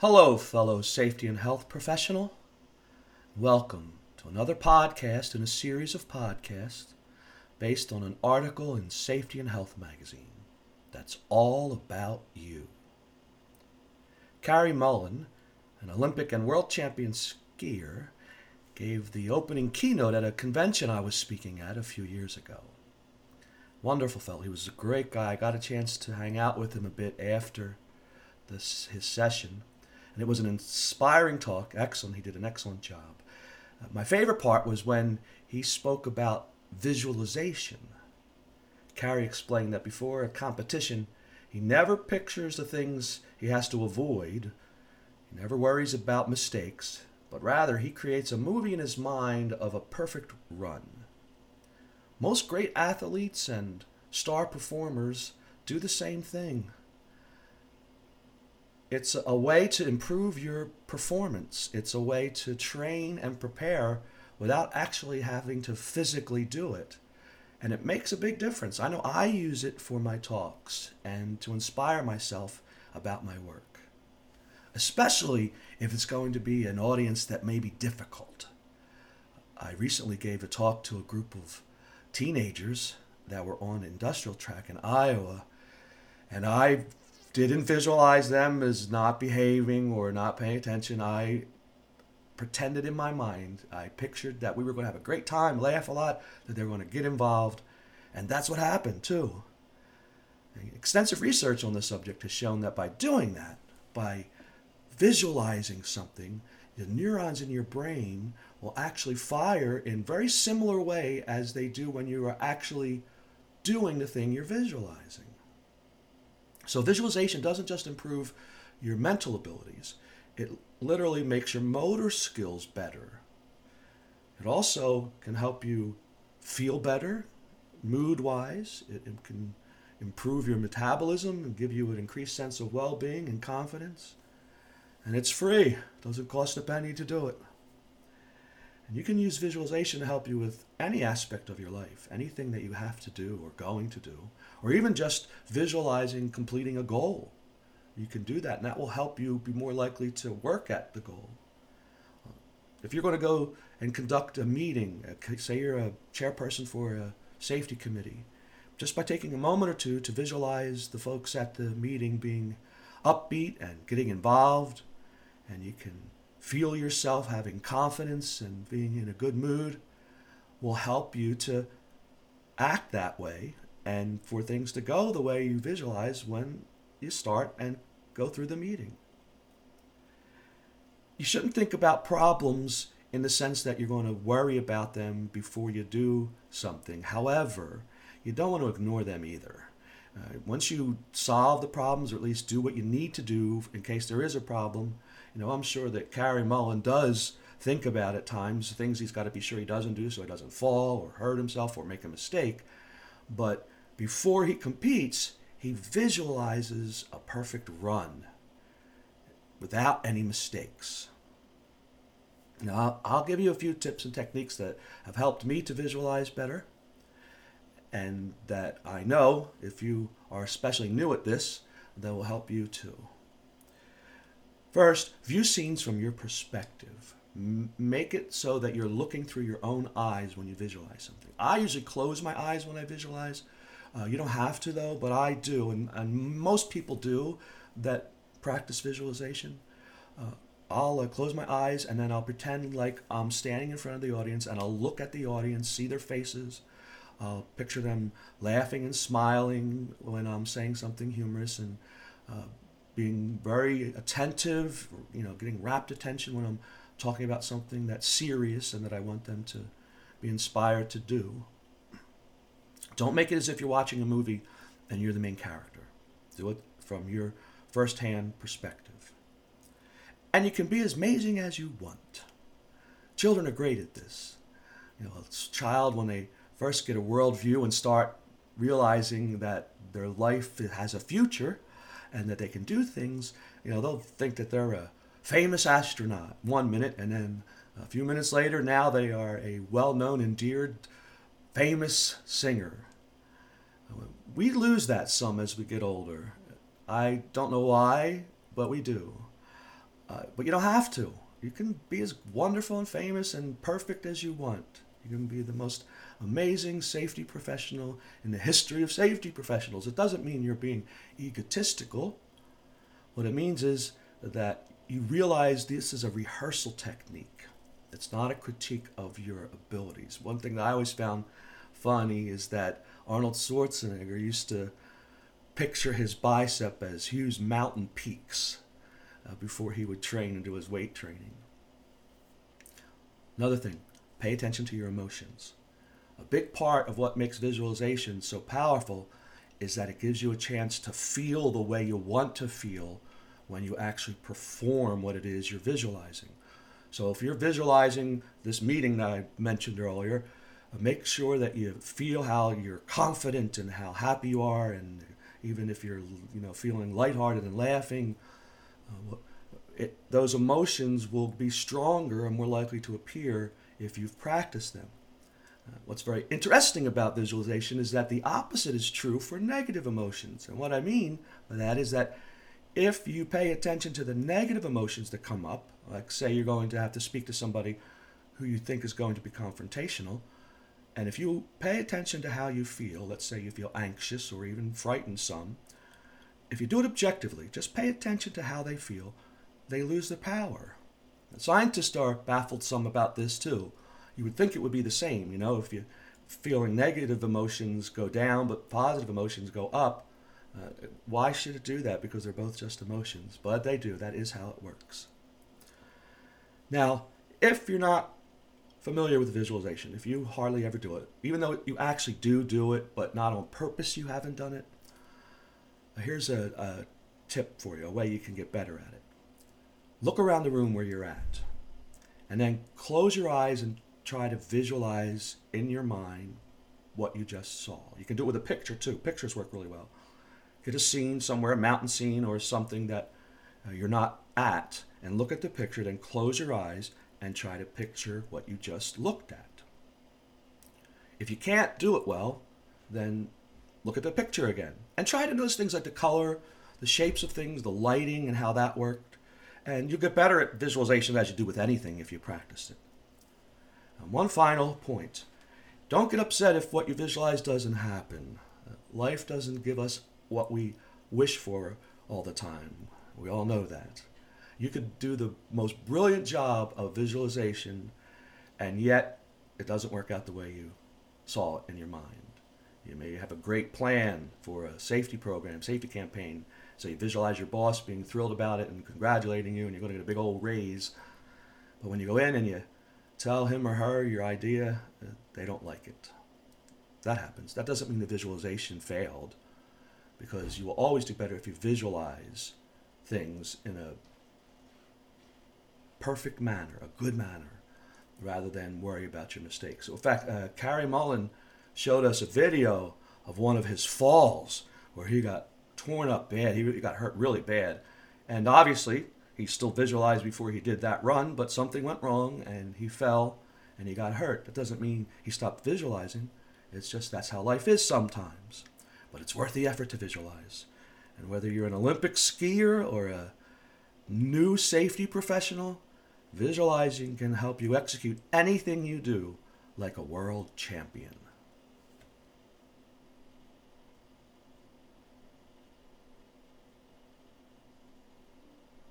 Hello, fellow safety and health professional. Welcome to another podcast in a series of podcasts based on an article in Safety and Health magazine that's all about you. Cary Mullen, an Olympic and world champion skier, gave the opening keynote at a convention I was speaking at a few years ago. Wonderful fellow. He was a great guy. I got a chance to hang out with him a bit after this his session and it was an inspiring talk. Excellent. He did an excellent job. Uh, my favorite part was when he spoke about visualization. Cary explained that before a competition, he never pictures the things he has to avoid. He never worries about mistakes, but rather he creates a movie in his mind of a perfect run. Most great athletes and star performers do the same thing. It's a way to improve your performance. It's a way to train and prepare without actually having to physically do it. And it makes a big difference. I know I use it for my talks and to inspire myself about my work, especially if it's going to be an audience that may be difficult. I recently gave a talk to a group of teenagers that were on industrial track in Iowa, and I didn't visualize them as not behaving or not paying attention. I pretended in my mind, I pictured that we were going to have a great time, laugh a lot, that they were going to get involved. And that's what happened, too. Extensive research on the subject has shown that by doing that, by visualizing something, the neurons in your brain will actually fire in very similar way as they do when you are actually doing the thing you're visualizing. So visualization doesn't just improve your mental abilities, it literally makes your motor skills better. It also can help you feel better, mood wise. It, it, can improve your metabolism and give you an increased sense of well being and confidence. And it's free, doesn't cost a penny to do it. And you can use visualization to help you with any aspect of your life, anything that you have to do or going to do or even just visualizing completing a goal. You can do that, and that will help you be more likely to work at the goal. If you're going to go and conduct a meeting, uh, say you're a chairperson for a safety committee, just by taking a moment or two to visualize the folks at the meeting being upbeat and getting involved, and you can feel yourself having confidence and being in a good mood, will help you to act that way and for things to go the way you visualize when you start and go through the meeting. You shouldn't think about problems in the sense that you're going to worry about them before you do something. However, you don't want to ignore them either. Uh, once you solve the problems, or at least do what you need to do in case there is a problem, you know, I'm sure that Cary Mullen does think about at times things he's got to be sure he doesn't do so he doesn't fall or hurt himself or make a mistake. But before he competes, he visualizes a perfect run without any mistakes. Now, I'll give you a few tips and techniques that have helped me to visualize better, and that I know if you are especially new at this, that will help you too. First, view scenes from your perspective. M- make it so that you're looking through your own eyes when you visualize something. I usually close my eyes when I visualize uh, you don't have to though, but I do, and, and most people do that practice visualization. Uh, I'll uh, close my eyes and then I'll pretend like I'm standing in front of the audience and I'll look at the audience, see their faces. I'll picture them laughing and smiling when I'm saying something humorous and uh, being very attentive, you know, getting rapt attention when I'm talking about something that's serious and that I want them to be inspired to do. Don't make it as if you're watching a movie and you're the main character. Do it from your first-hand perspective. And you can be as amazing as you want. Children are great at this. You know, a child when they first get a worldview and start realizing that their life has a future and that they can do things, you know, they'll think that they're a famous astronaut one minute and then a few minutes later now they are a well-known endeared famous singer we lose that some as we get older. I don't know why, but we do. Uh, but you don't have to. You can be as wonderful and famous and perfect as you want. You can be the most amazing safety professional in the history of safety professionals. It doesn't mean you're being egotistical. What it means is that you realize this is a rehearsal technique. It's not a critique of your abilities. One thing that I always found funny is that Arnold Schwarzenegger used to picture his bicep as huge mountain peaks uh, before he would train and do his weight training. Another thing, pay attention to your emotions. A big part of what makes visualization so powerful is that it gives you a chance to feel the way you want to feel when you actually perform what it is you're visualizing. So if you're visualizing this meeting that I mentioned earlier, uh, make sure that you feel how you're confident and how happy you are and even if you're you know feeling lighthearted and laughing uh, it, those emotions will be stronger and more likely to appear if you've practiced them uh, what's very interesting about visualization is that the opposite is true for negative emotions. And what I mean by that is that if you pay attention to the negative emotions that come up, like say you're going to have to speak to somebody who you think is going to be confrontational, and if you pay attention to how you feel, let's say you feel anxious or even frightened some, if you do it objectively, just pay attention to how they feel, they lose their power. Scientists are baffled some about this too you would think it would be the same. You know, if you feeling negative emotions go down but positive emotions go up, uh, why should it do that? Because they're both just emotions. But they do. That is how it works. Now, if you're not familiar with visualization, if you hardly ever do it, even though you actually do do it, but not on purpose, you haven't done it, here's a, a tip for you, a way you can get better at it. Look around the room where you're at, and then close your eyes and try to visualize in your mind what you just saw. You can do it with a picture too. Pictures work really well. Get a scene somewhere, a mountain scene or something that uh, you're not at, and look at the picture, then close your eyes and try to picture what you just looked at. If you can't do it well, then look at the picture again and try to notice things like the color, the shapes of things, the lighting, and how that worked. And you'll get better at visualization as you do with anything if you practice it. And one final point don't get upset if what you visualize doesn't happen. Life doesn't give us what we wish for all the time. We all know that. You could do the most brilliant job of visualization, and yet it doesn't work out the way you saw it in your mind. You may have a great plan for a safety program, safety campaign. So you visualize your boss being thrilled about it and congratulating you, and you're going to get a big old raise. But when you go in and you tell him or her your idea, uh, they don't like it. That happens. That doesn't mean the visualization failed, because you will always do better if you visualize things in a perfect manner, a good manner, rather than worry about your mistakes. So, in fact, uh, Cary Mullen showed us a video of one of his falls where he got torn up bad. He got hurt really bad. And obviously, he still visualized before he did that run, but something went wrong and he fell and he got hurt. That doesn't mean he stopped visualizing. It's just that's how life is sometimes. But it's worth the effort to visualize. And whether you're an Olympic skier or a new safety professional, visualizing can help you execute anything you do like a world champion.